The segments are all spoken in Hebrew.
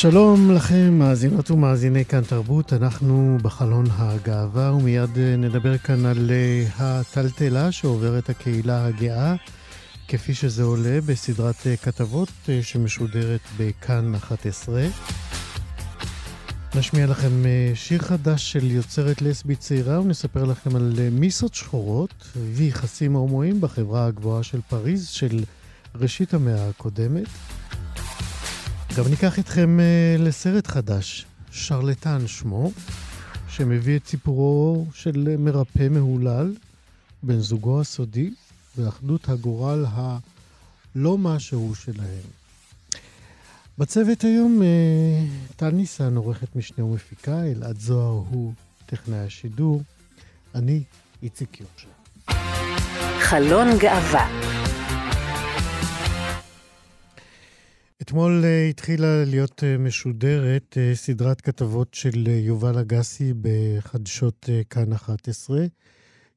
שלום לכם, מאזינות ומאזיני כאן תרבות, אנחנו בחלון הגאווה ומיד אה, נדבר כאן על אה, הטלטלה שעוברת הקהילה הגאה, כפי שזה עולה בסדרת אה, כתבות שמשודרת בכאן 11. נשמיע לכם שיר חדש של יוצרת לסבית צעירה ונספר לכם על מיסות שחורות ויחסים הומואים בחברה הגבוהה של פריז של ראשית המאה הקודמת. גם ניקח אתכם uh, לסרט חדש, שרלטן שמו, שמביא את סיפורו של מרפא מהולל, בן זוגו הסודי, ואחדות הגורל הלא משהו שלהם. בצוות היום uh, טל ניסן, עורכת משנה ומפיקה, אלעד זוהר הוא טכנאי השידור, אני איציק יושע. חלון גאווה אתמול uh, התחילה להיות uh, משודרת uh, סדרת כתבות של יובל אגסי בחדשות כאן 11.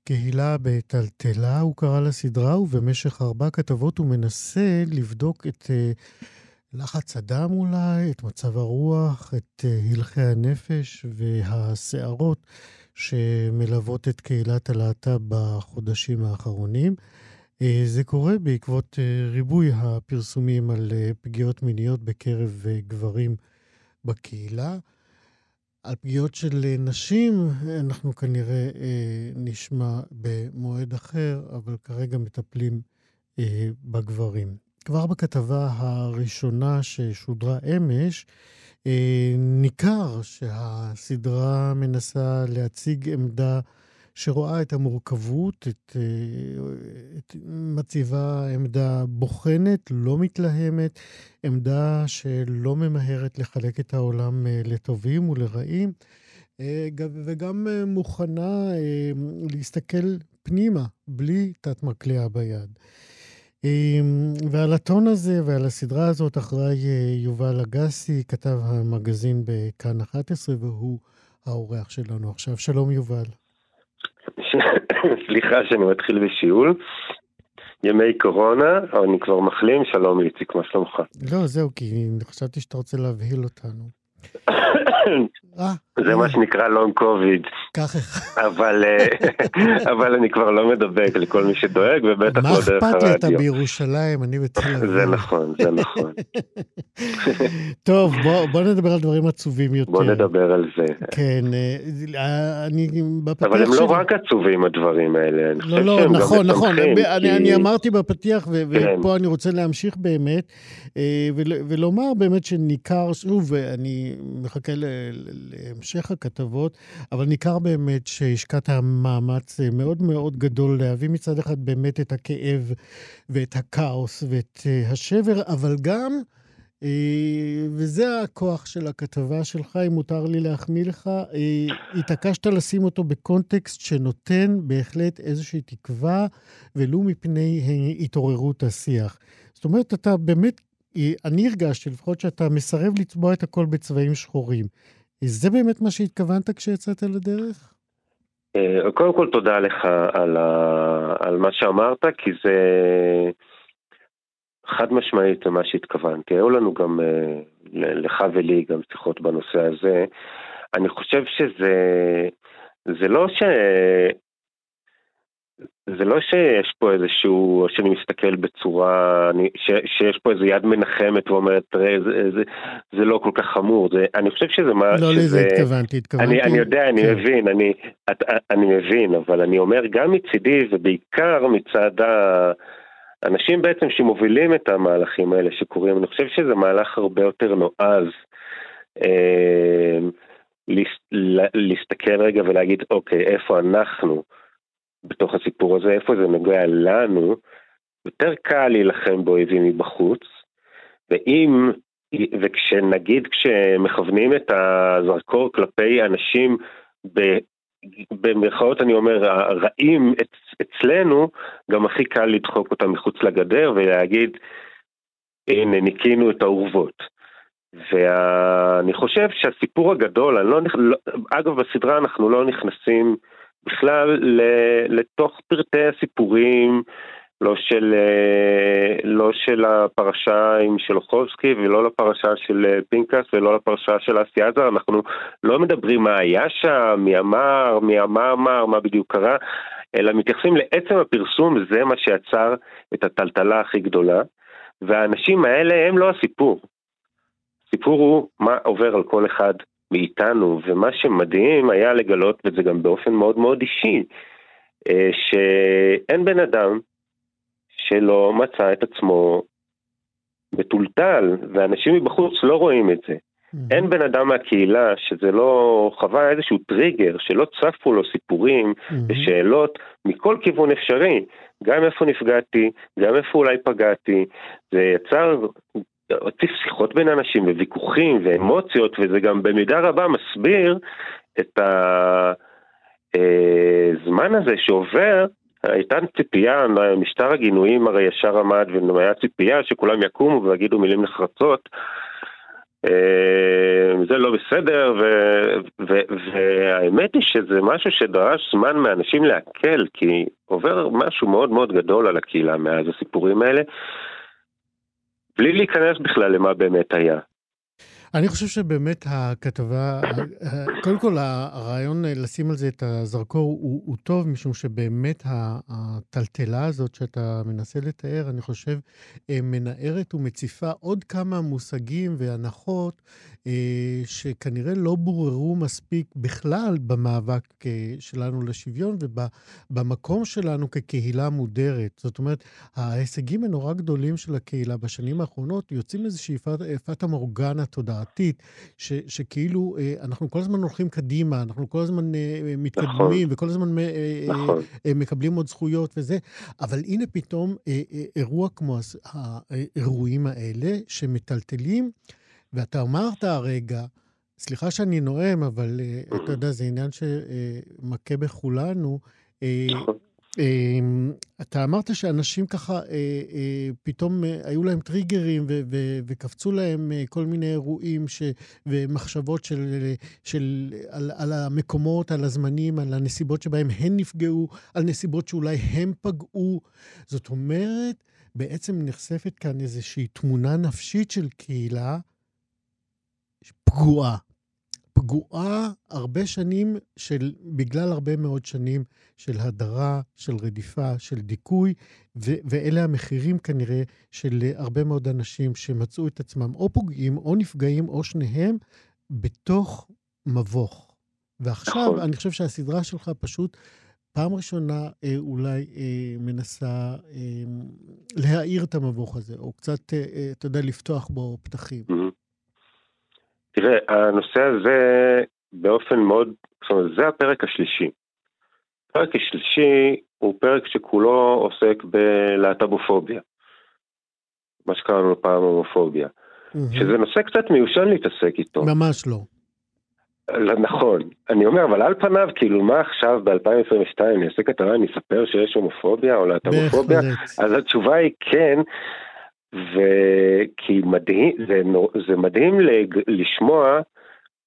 קהילה בטלטלה, הוא קרא לסדרה, ובמשך ארבע כתבות הוא מנסה לבדוק את לחץ הדם אולי, את מצב הרוח, את הלכי הנפש והסערות שמלוות את קהילת הלהט"ב בחודשים האחרונים. אה, זה קורה בעקבות אה, ריבוי הפרסומים על אה, פגיעות מיניות בקרב גברים בקהילה. על פגיעות של נשים אנחנו כנראה נשמע במועד אחר, אבל כרגע מטפלים בגברים. כבר בכתבה הראשונה ששודרה אמש, ניכר שהסדרה מנסה להציג עמדה שרואה את המורכבות, את, אה, את מציבה עמדה בוחנת, לא מתלהמת, עמדה שלא ממהרת לחלק את העולם אה, לטובים ולרעים, אה, וגם מוכנה להסתכל פנימה, בלי תת מקלע ביד. ועל הטון הזה ועל הסדרה הזאת אחראי יובל אגסי, כתב המגזין בכאן 11, והוא האורח שלנו עכשיו. שלום יובל. סליחה שאני מתחיל בשיעול. ימי קורונה, אני כבר מחלים, שלום איציק, מה שלומך? לא, זהו, כי חשבתי שאתה רוצה להבהיל אותנו. אה, זה מה שנקרא לונג קוביד. אחד. אבל אני כבר לא מדבק לכל מי שדואג, ובטח לא דרך הרדיו. מה אכפת לי, אתה בירושלים, אני בתל אביב. זה נכון, זה נכון. טוב, בוא נדבר על דברים עצובים יותר. בוא נדבר על זה. כן, אה, אני בפתיח שלי... אבל הם לא רק עצובים הדברים האלה, אני חושב לא, לא, שהם גם נכון, נכון. אני אמרתי בפתיח, כן. ופה אני רוצה להמשיך באמת, אה, ולומר באמת שניכר, שוב, אני מחכה להמשך הכתבות, אבל ניכר באמת שהשקעת מאמץ אה, מאוד מאוד גדול להביא מצד אחד באמת את הכאב ואת הכאוס ואת אה, השבר, אבל גם, אה, וזה הכוח של הכתבה שלך, אם מותר לי להחמיא לך, התעקשת לשים אותו בקונטקסט שנותן בהחלט איזושהי תקווה, ולו מפני התעוררות השיח. זאת אומרת, אתה באמת אני הרגשתי לפחות שאתה מסרב לצבוע את הכל בצבעים שחורים. זה באמת מה שהתכוונת כשיצאת לדרך? אה, קודם כל תודה לך על, ה... על מה שאמרת, כי זה חד משמעית מה שהתכוונתי. היו לנו גם, אה, לך ולי, גם שיחות בנושא הזה. אני חושב שזה, זה לא ש... זה לא שיש פה איזשהו, שאני מסתכל בצורה, אני, ש, שיש פה איזו יד מנחמת ואומרת, תראה, זה, זה, זה לא כל כך חמור, זה, אני חושב שזה מה... לא שזה, לזה התכוונתי, התכוונתי. אני, אני יודע, אני כן. מבין, אני, את, אני מבין, אבל אני אומר גם מצידי ובעיקר מצד האנשים בעצם שמובילים את המהלכים האלה שקורים, אני חושב שזה מהלך הרבה יותר נועז. אה, להסתכל רגע ולהגיד, אוקיי, איפה אנחנו? בתוך הסיפור הזה, איפה זה נוגע לנו, יותר קל להילחם באויבים מבחוץ, ואם, וכשנגיד כשמכוונים את הזרקור כלפי אנשים ב... במרכאות אני אומר, הרעים אצלנו, גם הכי קל לדחוק אותם מחוץ לגדר ולהגיד, הנה, ניקינו את האורוות. ואני חושב שהסיפור הגדול, אני לא, לא, אגב בסדרה אנחנו לא נכנסים בכלל לתוך פרטי הסיפורים, לא של, אה, לא של הפרשה עם שלוחובסקי ולא לפרשה של אה, פינקס ולא לפרשה של אסי עזר, אנחנו לא מדברים מה היה שם, מי אמר, מי אמר, אמר, מה בדיוק קרה, אלא מתייחסים לעצם הפרסום, זה מה שיצר את הטלטלה הכי גדולה, והאנשים האלה הם לא הסיפור. הסיפור הוא מה עובר על כל אחד מאיתנו, ומה שמדהים היה לגלות, וזה גם באופן מאוד מאוד אישי, אה, שאין בן אדם שלא מצא את עצמו מטולטל, ואנשים מבחוץ לא רואים את זה. Mm-hmm. אין בן אדם מהקהילה שזה לא חווה איזשהו טריגר, שלא צפו לו סיפורים mm-hmm. ושאלות מכל כיוון אפשרי, גם איפה נפגעתי, גם איפה אולי פגעתי, זה יצר, הוסיף שיחות בין אנשים וויכוחים ואמוציות, וזה גם במידה רבה מסביר את הזמן אה, הזה שעובר הייתה ציפייה, משטר הגינויים הרי ישר עמד והיה ציפייה שכולם יקומו ויגידו מילים נחרצות. אה, זה לא בסדר, והאמת היא שזה משהו שדרש זמן מאנשים לעכל, כי עובר משהו מאוד מאוד גדול על הקהילה מאז הסיפורים האלה, בלי להיכנס בכלל למה באמת היה. אני חושב שבאמת הכתבה, קודם כל הרעיון לשים על זה את הזרקור הוא, הוא טוב, משום שבאמת הטלטלה הזאת שאתה מנסה לתאר, אני חושב, אה, מנערת ומציפה עוד כמה מושגים והנחות שכנראה לא בוררו מספיק בכלל במאבק אה, שלנו לשוויון ובמקום שלנו כקהילה מודרת. זאת אומרת, ההישגים הנורא גדולים של הקהילה בשנים האחרונות יוצאים איזושהי פטה מורגנה תודעתית, ש, שכאילו אה, אנחנו כל הזמן הולכים קדימה, אנחנו כל הזמן מתקדמים נכון. וכל הזמן נכון. מקבלים עוד זכויות וזה, אבל הנה פתאום אירוע כמו האירועים האלה שמטלטלים ואתה אמרת הרגע, סליחה שאני נואם, אבל uh, אתה יודע, זה עניין שמכה בכולנו. Uh, uh, אתה אמרת שאנשים ככה, פתאום היו להם טריגרים וקפצו להם כל מיני אירועים ש- ומחשבות של, של, על, על המקומות, על הזמנים, על הנסיבות שבהם הם נפגעו, על נסיבות שאולי הם פגעו. זאת אומרת, בעצם נחשפת כאן איזושהי תמונה נפשית של קהילה פגועה. פגועה הרבה שנים של, בגלל הרבה מאוד שנים של הדרה, של רדיפה, של דיכוי, ו- ואלה המחירים כנראה של הרבה מאוד אנשים שמצאו את עצמם או פוגעים או נפגעים או שניהם בתוך מבוך. ועכשיו נכון. אני חושב שהסדרה שלך פשוט פעם ראשונה אה, אולי אה, מנסה אה, להאיר את המבוך הזה, או קצת, אה, אה, אתה יודע, לפתוח בו פתחים. Mm-hmm. תראה, הנושא הזה באופן מאוד, זאת אומרת, זה הפרק השלישי. הפרק השלישי הוא פרק שכולו עוסק בלהט"בופוביה. מה שקראנו פעם הומופוביה. Mm-hmm. שזה נושא קצת מיושן להתעסק איתו. ממש לא. לא, נכון. אני אומר, אבל על פניו, כאילו, מה עכשיו ב-2022, אני אעשה כתבה, אני אספר שיש הומופוביה או להט"בופוביה? אז התשובה היא כן, וכי מדהים, זה, זה מדהים לשמוע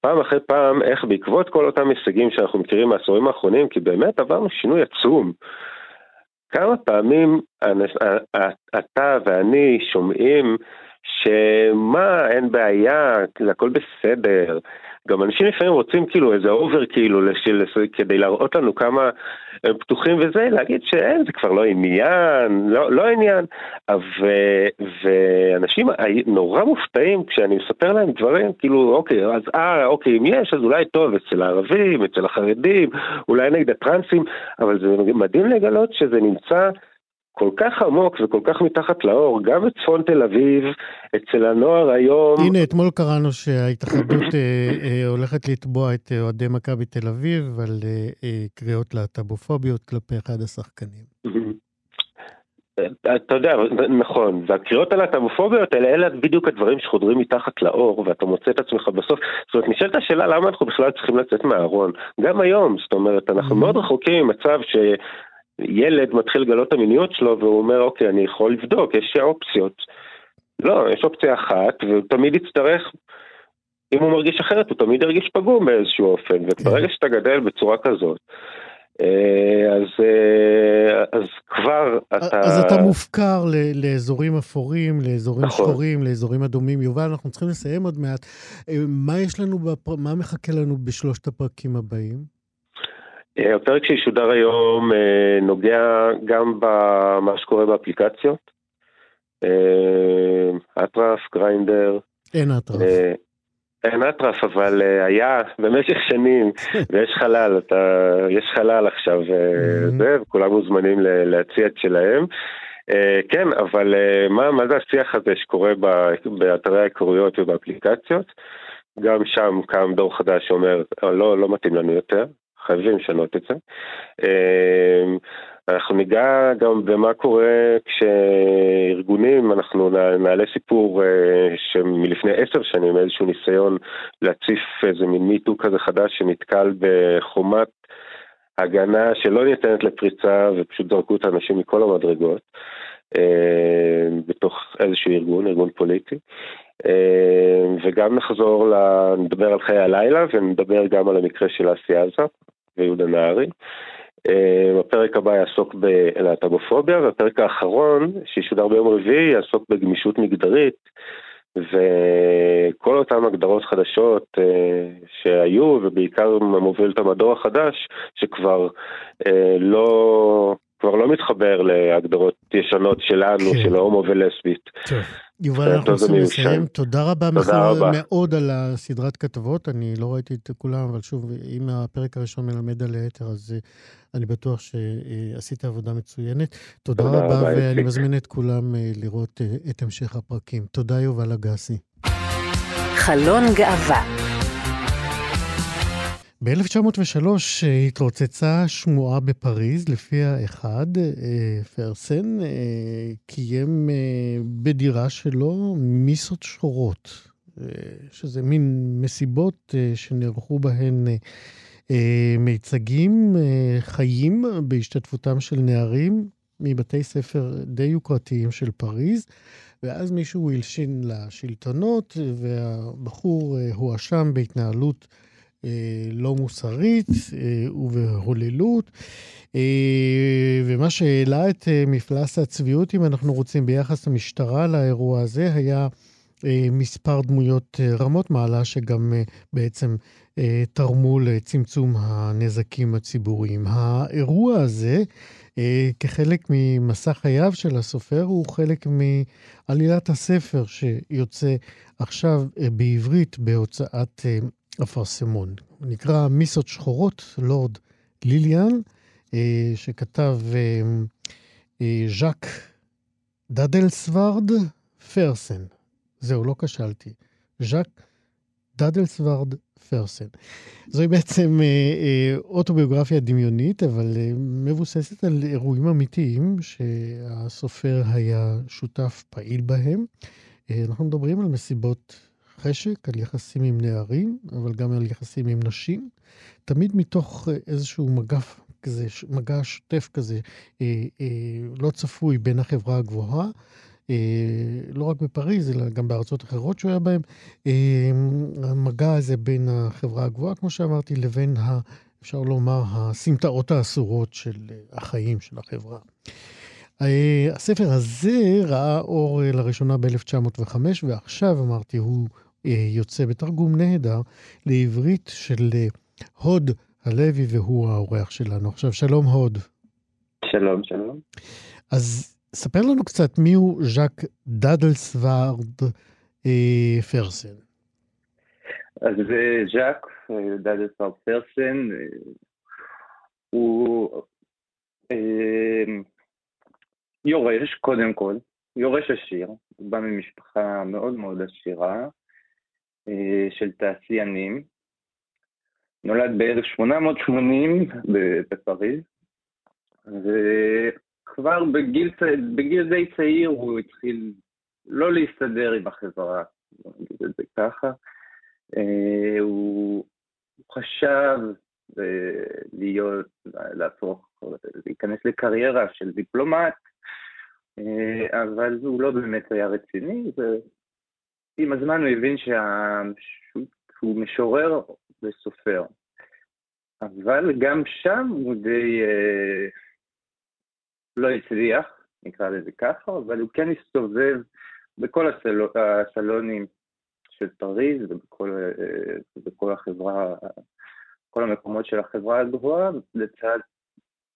פעם אחרי פעם איך בעקבות כל אותם הישגים שאנחנו מכירים מהעשורים האחרונים, כי באמת עברנו שינוי עצום. כמה פעמים אתה ואני שומעים שמה, אין בעיה, הכל בסדר, גם אנשים לפעמים רוצים כאילו איזה אובר כאילו לשל, כדי להראות לנו כמה הם פתוחים וזה, להגיד שאין, זה כבר לא עניין, לא, לא עניין. ו, ואנשים נורא מופתעים כשאני מספר להם דברים, כאילו, אוקיי, אז אה, אוקיי, אם יש, אז אולי טוב אצל הערבים, אצל החרדים, אולי נגד הטרנסים, אבל זה מדהים לגלות שזה נמצא כל כך עמוק וכל כך מתחת לאור, גם בצפון תל אביב, אצל הנוער היום... הנה, אתמול קראנו שההתאחדות אה, אה, הולכת לתבוע את אוהדי מכבי תל אביב על אה, אה, קריאות להט"בופוביות כלפי אחד השחקנים. אתה יודע, נכון, והקריאות הלהט"בופוביות האלה, אלה בדיוק הדברים שחודרים מתחת לאור, ואתה מוצא את עצמך בסוף. זאת אומרת, נשאלת השאלה למה אנחנו בכלל צריכים לצאת מהארון. גם היום, זאת אומרת, אנחנו מאוד רחוקים ממצב ש... ילד מתחיל לגלות את המיניות שלו והוא אומר, אוקיי, אני יכול לבדוק, יש אופציות. לא, יש אופציה אחת, והוא תמיד יצטרך, אם הוא מרגיש אחרת, הוא תמיד ירגיש פגום באיזשהו אופן, וברגע שאתה גדל בצורה כזאת, אה, אז, אה, אז כבר אתה... אז אתה מופקר לאזורים אפורים, לאזורים נכון. שחורים, לאזורים אדומים. יובל, אנחנו צריכים לסיים עוד מעט. אה, מה יש לנו, בפר... מה מחכה לנו בשלושת הפרקים הבאים? אה, הפרק שישודר היום אה, נוגע גם במה שקורה באפליקציות. אה, אטרף, גריינדר. אין אטרף. אין אטרף, אבל היה במשך שנים, ויש חלל, אתה, יש חלל עכשיו, זה, וכולם מוזמנים להציע את שלהם. כן, אבל מה, מה זה השיח הזה שקורה באתרי ההיכרויות ובאפליקציות? גם שם קם דור חדש שאומר, לא, לא מתאים לנו יותר, חייבים לשנות את זה. אמ, אנחנו ניגע גם במה קורה כשארגונים, אנחנו נעלה סיפור אה, שמלפני עשר שנים, איזשהו ניסיון להציף איזה מין מיטו כזה חדש שנתקל בחומת הגנה שלא ניתנת לפריצה ופשוט זרקו את האנשים מכל המדרגות אה, בתוך איזשהו ארגון, ארגון פוליטי. אה, וגם נחזור, נדבר על חיי הלילה ונדבר גם על המקרה של אסי עזה, ויהודה נהרי. אה, הפרק הבא יעסוק בלהט"בופוביה, והפרק האחרון, שישודר ביום רביעי, יעסוק בגמישות מגדרית, וכל אותן הגדרות חדשות אה, שהיו, ובעיקר מוביל אותם הדור החדש, שכבר אה, לא... כבר לא מתחבר להגדרות ישנות שלנו, כן. של הומו ולסבית. טוב. יובל, אנחנו רוצים לסיים. תודה רבה מאוד על הסדרת כתבות. אני לא ראיתי את כולם, אבל שוב, אם הפרק הראשון מלמד על היתר, אז uh, אני בטוח שעשית עבודה מצוינת. תודה, תודה רבה, ואני מזמין את כולם לראות את המשך הפרקים. תודה, יובל אגסי. חלון גאווה ב-1903 אה, התרוצצה שמועה בפריז, לפיה אחד, אה, פרסן, אה, קיים בדירה שלו מיסות שחורות, שזה מין מסיבות שנערכו בהן מיצגים חיים בהשתתפותם של נערים מבתי ספר די יוקרתיים של פריז. ואז מישהו הלשין לשלטונות, והבחור הואשם בהתנהלות לא מוסרית אה, ובהוללות. אה, ומה שהעלה את מפלס הצביעות, אם אנחנו רוצים, ביחס למשטרה לאירוע הזה, היה מספר דמויות רמות מעלה, שגם בעצם תרמו לצמצום הנזקים הציבוריים. האירוע הזה, כחלק ממסע חייו של הסופר, הוא חלק מעלילת הספר שיוצא עכשיו בעברית בהוצאת אפרסמון. נקרא מיסות שחורות, לורד ליליאן, אה, שכתב אה, אה, ז'אק דדלסוורד פרסן. זהו, לא כשלתי. ז'אק דדלסוורד פרסן. זוהי בעצם אוטוביוגרפיה דמיונית, אבל מבוססת על אירועים אמיתיים שהסופר היה שותף פעיל בהם. אנחנו מדברים על מסיבות חשק, על יחסים עם נערים, אבל גם על יחסים עם נשים, תמיד מתוך אה, איזשהו מגע כזה, מגע שוטף כזה, אה, אה, לא צפוי בין החברה הגבוהה, אה, לא רק בפריז, אלא גם בארצות אחרות שהוא היה בהן, אה, המגע הזה בין החברה הגבוהה, כמו שאמרתי, לבין, ה, אפשר לומר, הסמטאות האסורות של אה, החיים של החברה. אה, הספר הזה ראה אור לראשונה ב-1905, ועכשיו, אמרתי, הוא יוצא בתרגום נהדר לעברית של אה, הוד הלוי, והוא האורח שלנו. עכשיו, שלום הוד. שלום, שלום. אז ספר לנו קצת מיהו ז'אק דאדלסווארד אה, פרסן. אז זה ז'אק אה, דאדלסווארד פרסן, הוא יורש, קודם כל, יורש עשיר, הוא בא ממשפחה מאוד מאוד עשירה אה, של תעשיינים, נולד ב-1880 בפריז, וכבר בגיל, בגיל די צעיר הוא התחיל לא להסתדר עם החברה, נגיד את זה ככה. אה, הוא חשב אה, להיות, להפוך, להיכנס לקריירה של דיפלומט, אה, אבל הוא לא באמת היה רציני, ועם הזמן הוא הבין שהוא משורר וסופר. אבל גם שם הוא די אה, לא הצליח, נקרא לזה ככה, אבל הוא כן הסתובב בכל הסלו, הסלונים של פריז ובכל, אה, ובכל החברה, כל המקומות של החברה הגבוהה, לצד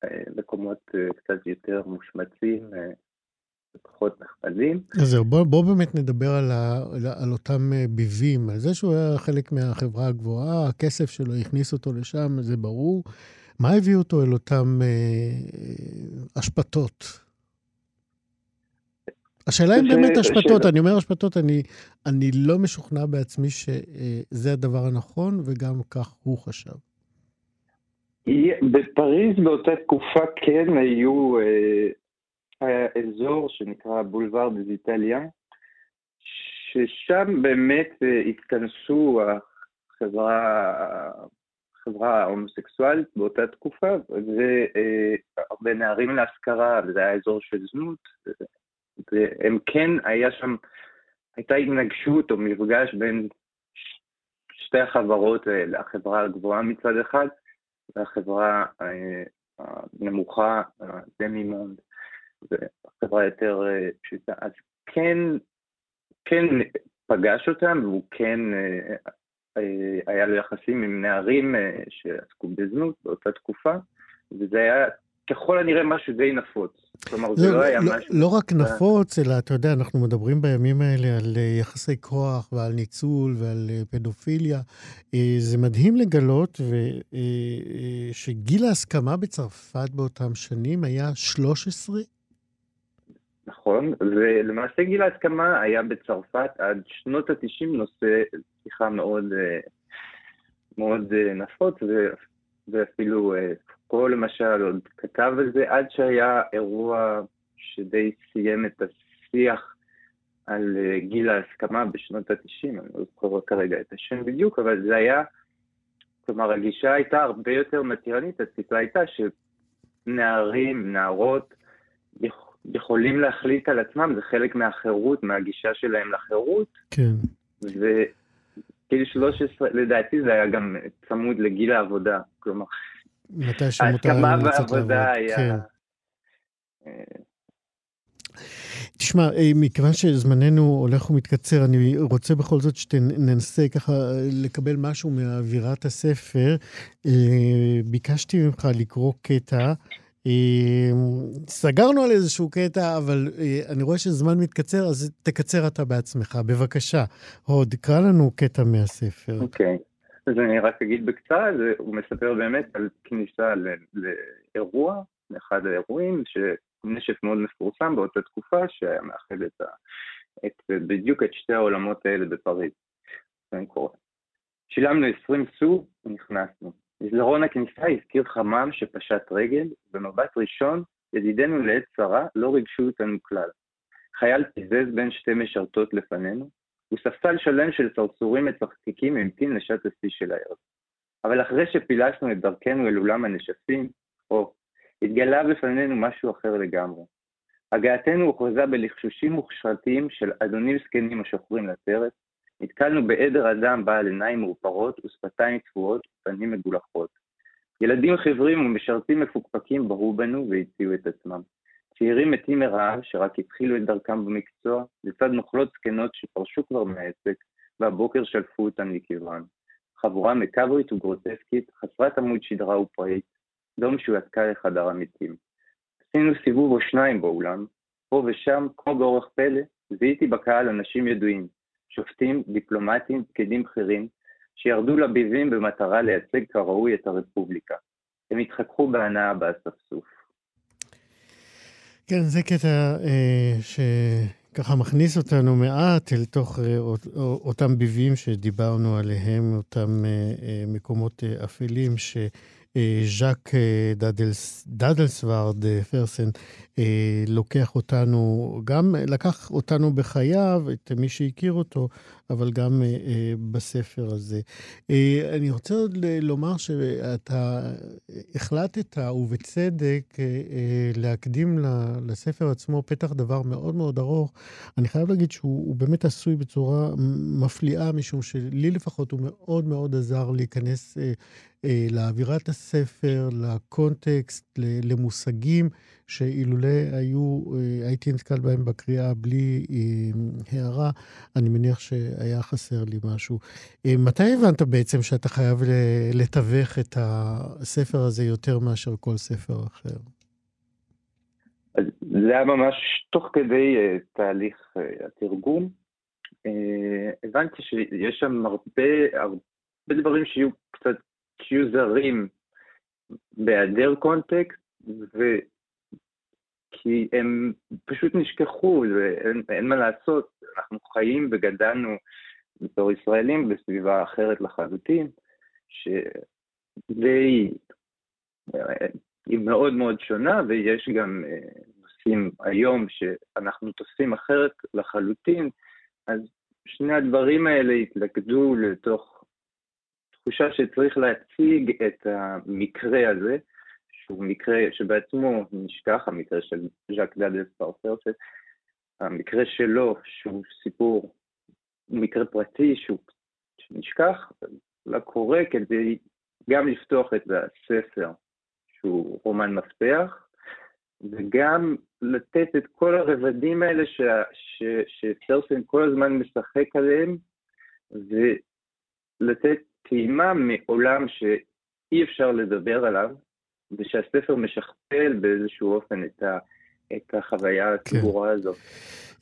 אה, מקומות אה, קצת יותר מושמצים. אה, פחות נחמדים. אז זהו, בוא, בוא באמת נדבר על, ה, על אותם אה, ביבים, על זה שהוא היה חלק מהחברה הגבוהה, הכסף שלו הכניס אותו לשם, זה ברור. מה הביא אותו אל אותם אה, אה אשפתות? השאלה אם באמת אשפתות, אני אומר אשפתות, אני, אני לא משוכנע בעצמי שזה הדבר הנכון, וגם כך הוא חשב. בפריז באותה תקופה כן היו אה, אזור שנקרא בולבר דזיטליה, ששם באמת אה, התכנסו החברה, החברה ההומוסקסואלית באותה תקופה, והרבה נערים להשכרה, וזה היה אזור של זנות, והם כן, היה שם, הייתה התנגשות או מפגש בין שתי החברות האלה, החברה הגבוהה מצד אחד, והחברה אה, הנמוכה, דמי מונד. חברה יותר אה, פשוטה. אז כן, כן פגש אותם, והוא כן, אה, אה, היה לו יחסים עם נערים שעסקו בזנות באותה תקופה, וזה היה ככל הנראה משהו די נפוץ. כלומר, זה, זה לא, לא היה לא, משהו... לא רק נפוץ, אלא אתה יודע, אנחנו מדברים בימים האלה על יחסי כוח ועל ניצול ועל פדופיליה. זה מדהים לגלות ו, שגיל ההסכמה בצרפת באותם שנים היה 13 נכון, ולמעשה גיל ההסכמה היה בצרפת עד שנות ה-90 נושא שיחה מאוד, אה, מאוד אה, נפוץ, ואפילו פוקו אה, למשל עוד כתב על זה, עד שהיה אירוע שדי סיים את השיח על גיל ההסכמה בשנות ה-90, אני לא זוכר כרגע את השם בדיוק, אבל זה היה, כלומר הגישה הייתה הרבה יותר מתירנית, הציפה הייתה שנערים, נערות, יכולים להחליט על עצמם, זה חלק מהחירות, מהגישה שלהם לחירות. כן. וגיל 13, לדעתי זה היה גם צמוד לגיל העבודה, כלומר, מתי שמותר לצאת לעבוד. היה... כן. אה, תשמע, אה, מכיוון שזמננו הולך ומתקצר, אני רוצה בכל זאת שתנסה ככה לקבל משהו מאווירת הספר. אה, ביקשתי ממך לקרוא קטע סגרנו על איזשהו קטע, אבל אה, אני רואה שזמן מתקצר, אז תקצר אתה בעצמך. בבקשה, הוד, קרא לנו קטע מהספר. אוקיי, okay. אז אני רק אגיד בקצרה, הוא מספר באמת על כניסה לאירוע, לאחד האירועים, שנשף מאוד מפורסם באותה תקופה, שהיה מאחד את, ה, את, בדיוק את שתי העולמות האלה בפריז. שילמנו 20 סו, ונכנסנו. מסדרון הכניסה הזכיר חמם שפשט רגל, במבט ראשון, ידידינו לעת צרה לא ריגשו אותנו כלל. חייל פיזז בין שתי משרתות לפנינו, וספסל שלם של צרצורים מצחקקים המתין לשעת השיא של הערב. אבל אחרי שפילסנו את דרכנו אל אולם הנשפים, או, התגלה בפנינו משהו אחר לגמרי. הגעתנו הוכרזה בלחשושים מוכשרתיים של אדונים זקנים השוחרים לטרף, נתקלנו בעדר אדם בעל עיניים מאופרות ושפתיים צבועות ופנים מגולחות. ילדים חיוורים ומשרתים מפוקפקים בהו בנו והציעו את עצמם. צעירים מתים מרעב שרק התחילו את דרכם במקצוע, לצד נוכלות זקנות שפרשו כבר מהעסק, והבוקר שלפו אותן לקברן. חבורה מקברית וגרוטסקית, חסרת עמוד שדרה ופראית, דום שהועתקה לחדר המתים. עשינו סיבוב או שניים באולם, פה ושם, כמו באורח פלא, זיהיתי בקהל אנשים ידועים, שופטים, דיפלומטים, פקידים בכירים, שירדו לביבים במטרה לייצג כראוי את הרפובליקה. הם התחככו בהנאה באספסוף. כן, זה קטע אה, שככה מכניס אותנו מעט אל תוך אה, אותם ביבים שדיברנו עליהם, אותם אה, אה, מקומות אה, אפלים ש... אה, ז'אק אה, דדלס, דדלסוורד אה, פרסן לוקח אותנו, גם לקח אותנו בחייו, את מי שהכיר אותו, אבל גם בספר הזה. אני רוצה עוד לומר שאתה החלטת, ובצדק, להקדים לספר עצמו פתח דבר מאוד מאוד ארוך. אני חייב להגיד שהוא באמת עשוי בצורה מפליאה, משום שלי לפחות הוא מאוד מאוד עזר להיכנס אה, לאווירת הספר, לקונטקסט, למושגים שאילולא היו, אה, הייתי נתקל בהם בקריאה בלי אה, הערה, אני מניח שהיה חסר לי משהו. מתי הבנת בעצם שאתה חייב לתווך את הספר הזה יותר מאשר כל ספר אחר? זה היה ממש תוך כדי תהליך התרגום. הבנתי שיש שם הרבה, הרבה דברים שיהיו קצת שיהיו זרים בהיעדר קונטקסט, ו... כי הם פשוט נשכחו, ואין אין מה לעשות, אנחנו חיים וגדלנו בתור ישראלים בסביבה אחרת לחלוטין, שדי, היא מאוד מאוד שונה, ויש גם אה, נושאים היום שאנחנו תופסים אחרת לחלוטין, אז שני הדברים האלה התלכדו לתוך תחושה שצריך להציג את המקרה הזה, שהוא מקרה שבעצמו נשכח, המקרה של ז'אק דאדלס פרפרסט, המקרה שלו, שהוא סיפור, מקרה פרטי שהוא נשכח, לקורא כדי גם לפתוח את הספר, שהוא רומן מפתח, וגם לתת את כל הרבדים האלה שפרסן כל הזמן משחק עליהם, ולתת טעימה מעולם שאי אפשר לדבר עליו, ושהספר משכפל באיזשהו אופן את, ה, את החוויה הציבורה כן. הזאת.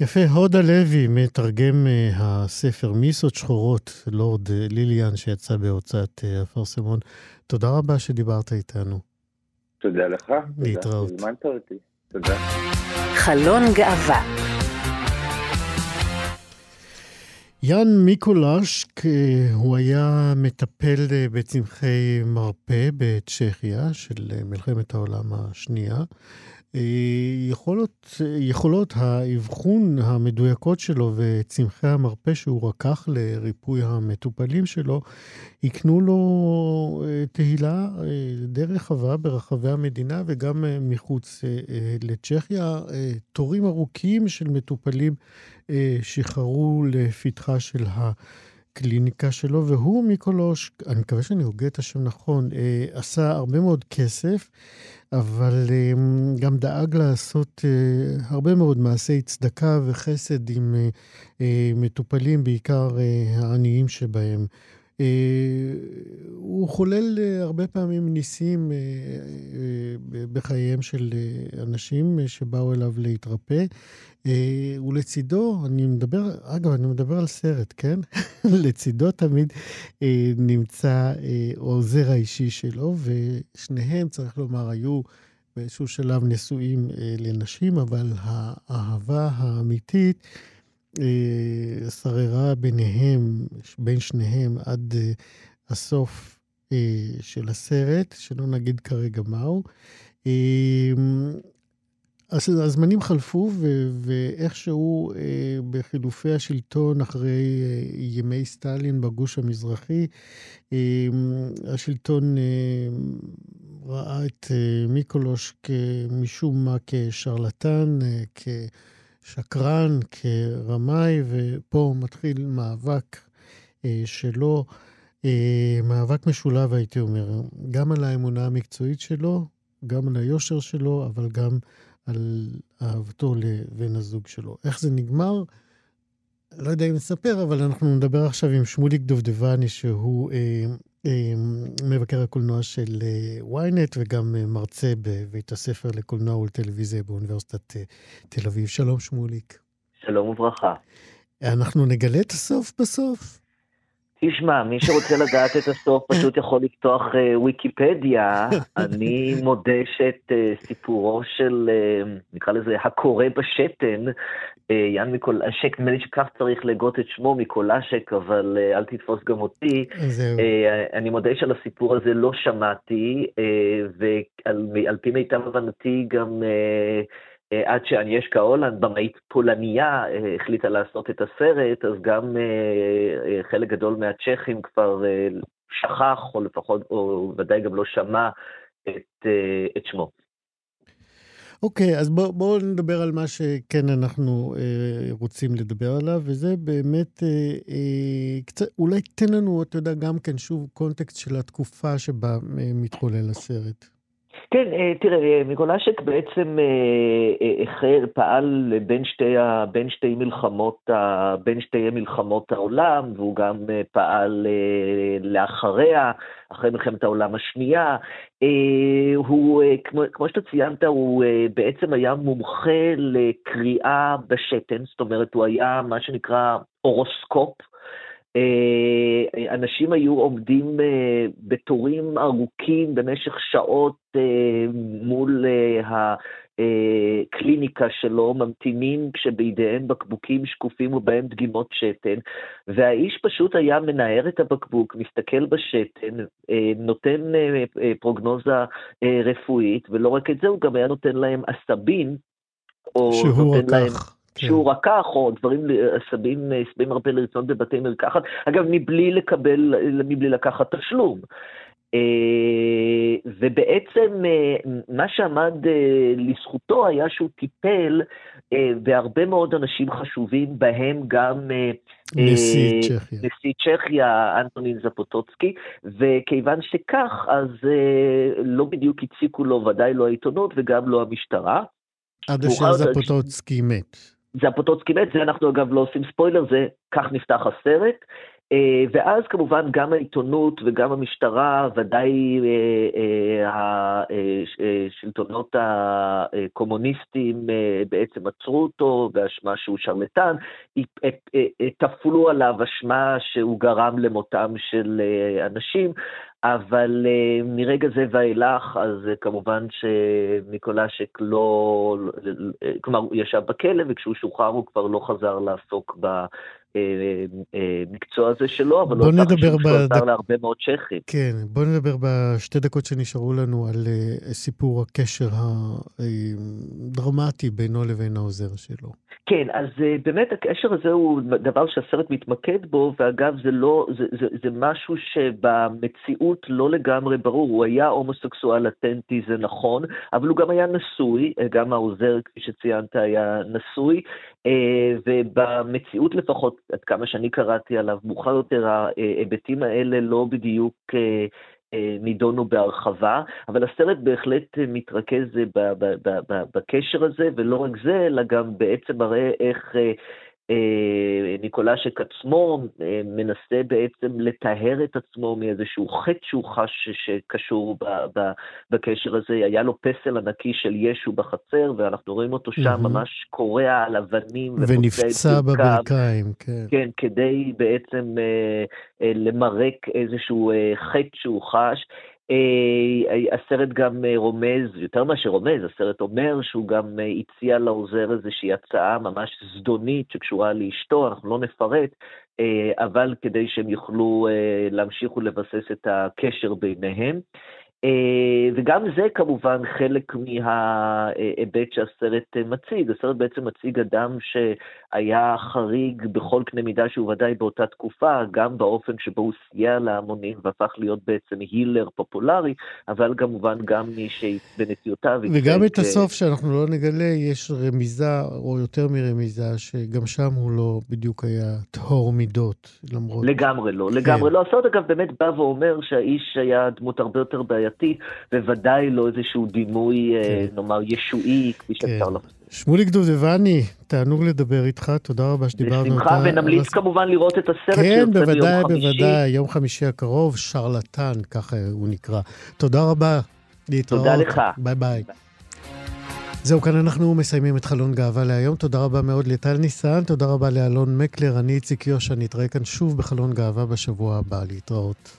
יפה, הודה לוי מתרגם uh, הספר מיסות שחורות, לורד uh, ליליאן, שיצא בהוצאת uh, אפרסמון. תודה רבה שדיברת איתנו. תודה לך. להתראות. תודה. חלון גאווה יאן מיקולשק, הוא היה מטפל אה, בצמחי מרפא בצ'כיה של אה, מלחמת העולם השנייה. יכולות, יכולות האבחון המדויקות שלו וצמחי המרפא שהוא רקח לריפוי המטופלים שלו, הקנו לו תהילה די רחבה ברחבי המדינה וגם מחוץ לצ'כיה. תורים ארוכים של מטופלים שחררו לפתחה של הקליניקה שלו, והוא מיקולוש, אני מקווה שאני הוגה את השם נכון, עשה הרבה מאוד כסף, אבל גם דאג לעשות הרבה מאוד מעשי צדקה וחסד עם מטופלים, בעיקר העניים שבהם. Uh, הוא חולל uh, הרבה פעמים ניסים uh, בחייהם של אנשים שבאו אליו להתרפא. אה, ולצידו, אני מדבר, אגב, אני מדבר על סרט, כן? לצידו תמיד אה, נמצא אה, העוזר האישי שלו, ושניהם, צריך לומר, היו באיזשהו שלב נשואים אה, לנשים, אבל האהבה האמיתית אה, שררה ביניהם, בין שניהם, עד אה, הסוף אה, של הסרט, שלא נגיד כרגע מהו. אה, הזמנים חלפו, ואיכשהו אה, בחילופי השלטון אחרי אה, ימי סטלין בגוש המזרחי, אה, השלטון אה, ראה את אה, מיקולוש משום מה כשרלטן, אה, כשקרן, כרמאי, ופה מתחיל מאבק אה, שלו, אה, מאבק משולב, הייתי אומר, גם על האמונה המקצועית שלו, גם על היושר שלו, אבל גם על אהבתו לבן הזוג שלו. איך זה נגמר? לא יודע אם נספר, אבל אנחנו נדבר עכשיו עם שמוליק דובדבני, שהוא אה, מבקר הקולנוע של אה, ynet וגם אה, מרצה בבית הספר לקולנוע ולטלוויזיה באוניברסיטת אה, תל אביב. שלום, שמוליק. שלום וברכה. אנחנו נגלה את הסוף בסוף? תשמע, מי שרוצה לדעת את הסוף פשוט יכול לפתוח uh, ויקיפדיה. אני מודה שאת uh, סיפורו של, uh, נקרא לזה, הקורא בשתן, יאן מיקולשק, נדמה לי שכך צריך לגות את שמו, מיקולשק, אבל uh, אל תתפוס גם אותי. זהו. Uh, אני מודה שעל הסיפור הזה לא שמעתי, uh, ועל פי מיטב הבנתי גם... עד שאניאשקה הולנד, במאית פולניה, החליטה לעשות את הסרט, אז גם חלק גדול מהצ'כים כבר שכח, או לפחות, או ודאי גם לא שמע את, את שמו. אוקיי, okay, אז בואו בוא נדבר על מה שכן אנחנו אה, רוצים לדבר עליו, וזה באמת, אה, אה, קצת, אולי תן לנו, אתה יודע, גם כן שוב קונטקסט של התקופה שבה אה, מתחולל הסרט. כן, אה, תראה, אה, מיקולשק בעצם אה, החל, פעל בין שתי, בין שתי מלחמות, בין שתי מלחמות העולם, והוא גם פעל לאחריה, אחרי מלחמת העולם השנייה. הוא, כמו, שאתה ציינת, הוא בעצם היה מומחה לקריאה בשתן, זאת אומרת, הוא היה מה שנקרא אורוסקופ. אה, אנשים היו עומדים אה, בתורים ארוכים במשך שעות אה, מול הקליניקה שלו, ממתינים כשבידיהם בקבוקים שקופים ובהם דגימות שתן, והאיש פשוט היה מנער את הבקבוק, מסתכל בשתן, נותן פרוגנוזה רפואית, ולא רק את זה, הוא גם היה נותן להם עשבים, או שהוא נותן להם... כן. שהוא רקח, או דברים, עשבים, עשבים הרבה לרצון בבתי מרקחת, אגב, מבלי לקבל, מבלי לקחת תשלום. אה, ובעצם אה, מה שעמד אה, לזכותו היה שהוא טיפל בהרבה מאוד אנשים חשובים, בהם גם נשיא צ'כיה, נשיא צ'כיה, אנטונין זפוטוצקי, וכיוון שכך, אז לא בדיוק הציקו לו ודאי לא העיתונות וגם לא המשטרה. עד אשר זפוטוצקי מת. זה הפוטוצקי מת, זה אנחנו אגב לא עושים ספוילר, זה כך נפתח הסרט. אה, ואז כמובן גם העיתונות וגם המשטרה, ודאי השלטונות אה, אה, הקומוניסטיים בעצם עצרו אותו באשמה שהוא שרלטן, טפלו עליו אשמה שהוא גרם למותם של אנשים, אבל uh, מרגע זה ואילך, אז uh, כמובן שניקולשק לא, כלומר, הוא ישב בכלא, וכשהוא שוחרר הוא כבר לא חזר לעסוק ב... המקצוע הזה שלו, אבל לא נדבר שהוא בד... עזר להרבה מאוד צ'כים. כן, בוא נדבר בשתי דקות שנשארו לנו על סיפור הקשר הדרמטי בינו לבין העוזר שלו. כן, אז uh, באמת הקשר הזה הוא דבר שהסרט מתמקד בו, ואגב, זה לא, זה, זה, זה משהו שבמציאות לא לגמרי ברור. הוא היה הומוסקסואל אטנטי, זה נכון, אבל הוא גם היה נשוי, גם העוזר, כפי שציינת, היה נשוי, uh, ובמציאות לפחות, עד כמה שאני קראתי עליו, מאוחר יותר ההיבטים האלה לא בדיוק אה, אה, נידונו בהרחבה, אבל הסרט בהחלט מתרכז בקשר הזה, ולא רק זה, אלא גם בעצם מראה איך אה, אה, ניקולשק עצמו אה, מנסה בעצם לטהר את עצמו מאיזשהו חטא שהוא חש שקשור בקשר הזה. היה לו פסל ענקי של ישו בחצר, ואנחנו רואים אותו שם ממש קורע על אבנים. ונפצע בברכיים, כן. כן, כדי בעצם אה, למרק איזשהו חטא שהוא חש. אה, הסרט גם אה, רומז, יותר מאשר רומז, הסרט אומר שהוא גם אה, הציע לעוזר איזושהי הצעה ממש זדונית שקשורה לאשתו, אנחנו לא נפרט, אבל כדי שהם יוכלו להמשיך ולבסס את הקשר ביניהם. אה, וגם זה כמובן חלק מההיבט שהסרט מציג. הסרט בעצם מציג אדם שהיה חריג בכל קנה מידה שהוא ודאי באותה תקופה, גם באופן שבו הוא סייע להמונים והפך להיות בעצם הילר פופולרי, אבל כמובן גם מי שבנטיותיו... וגם את הסוף שאנחנו לא נגלה, יש רמיזה, או יותר מרמיזה, שגם שם הוא לא בדיוק היה טהור מידות, למרות... לגמרי לא, לגמרי כן. לא. הסרט אגב באמת בא ואומר שהאיש היה דמות הרבה יותר בעייתית. בעייתי, בוודאי לא איזשהו דימוי, אה, כן. נאמר, ישועי, כפי כן. שאפשר לחשוב. שמוליק דובדבני, תענוג לדבר איתך, תודה רבה שדיברנו. בשמחה, ונמליץ כמובן לראות את הסרט כן, בוודאי, בוודאי, יום חמישי הקרוב, שרלטן, ככה הוא נקרא. תודה רבה, להתראות. תודה לך. ביי ביי. זהו, כאן אנחנו מסיימים את חלון גאווה להיום. תודה רבה מאוד לטל ניסן, תודה רבה לאלון מקלר, אני איציק יושע, נתראה כאן שוב בחלון גאווה בשבוע הבא. להתראות.